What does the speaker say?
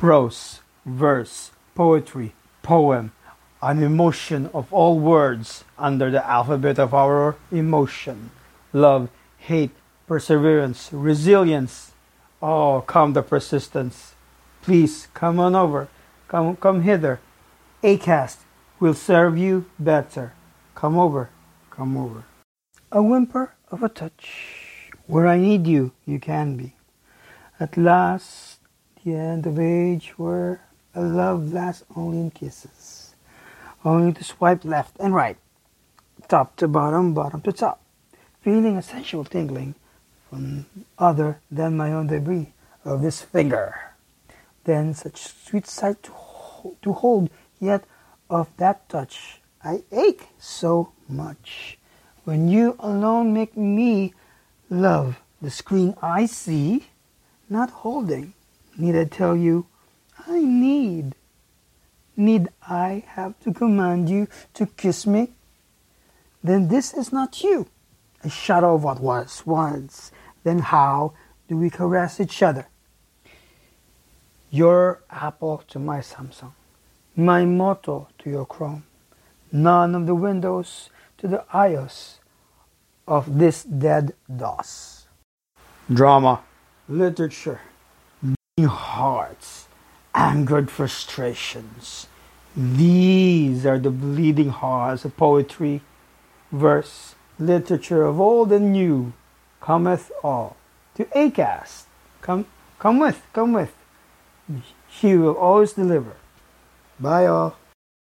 prose, verse, poetry, poem, an emotion of all words under the alphabet of our emotion. Love, hate, perseverance, resilience. Oh, come the persistence. Please come on over. Come, come hither. Acast will serve you better. Come over, come over. A whimper of a touch. Where I need you, you can be. At last, the end of age where a love lasts only in kisses. Only to swipe left and right, top to bottom, bottom to top, feeling a sensual tingling from other than my own debris of this finger. Then such sweet sight to, hold, to hold, yet of that touch I ache so much. When you alone make me love the screen I see, not holding, need I tell you, I need. Need I have to command you to kiss me? Then this is not you, a shadow of what was once. Then how do we caress each other? Your apple to my Samsung, my Moto to your Chrome, none of the windows to the iOS of this dead DOS. Drama, literature, hearts, angered frustrations. These are the bleeding hearts of poetry, verse, literature of old and new. Cometh all to Acast. Come, come with, come with. She will always deliver. Bye, all.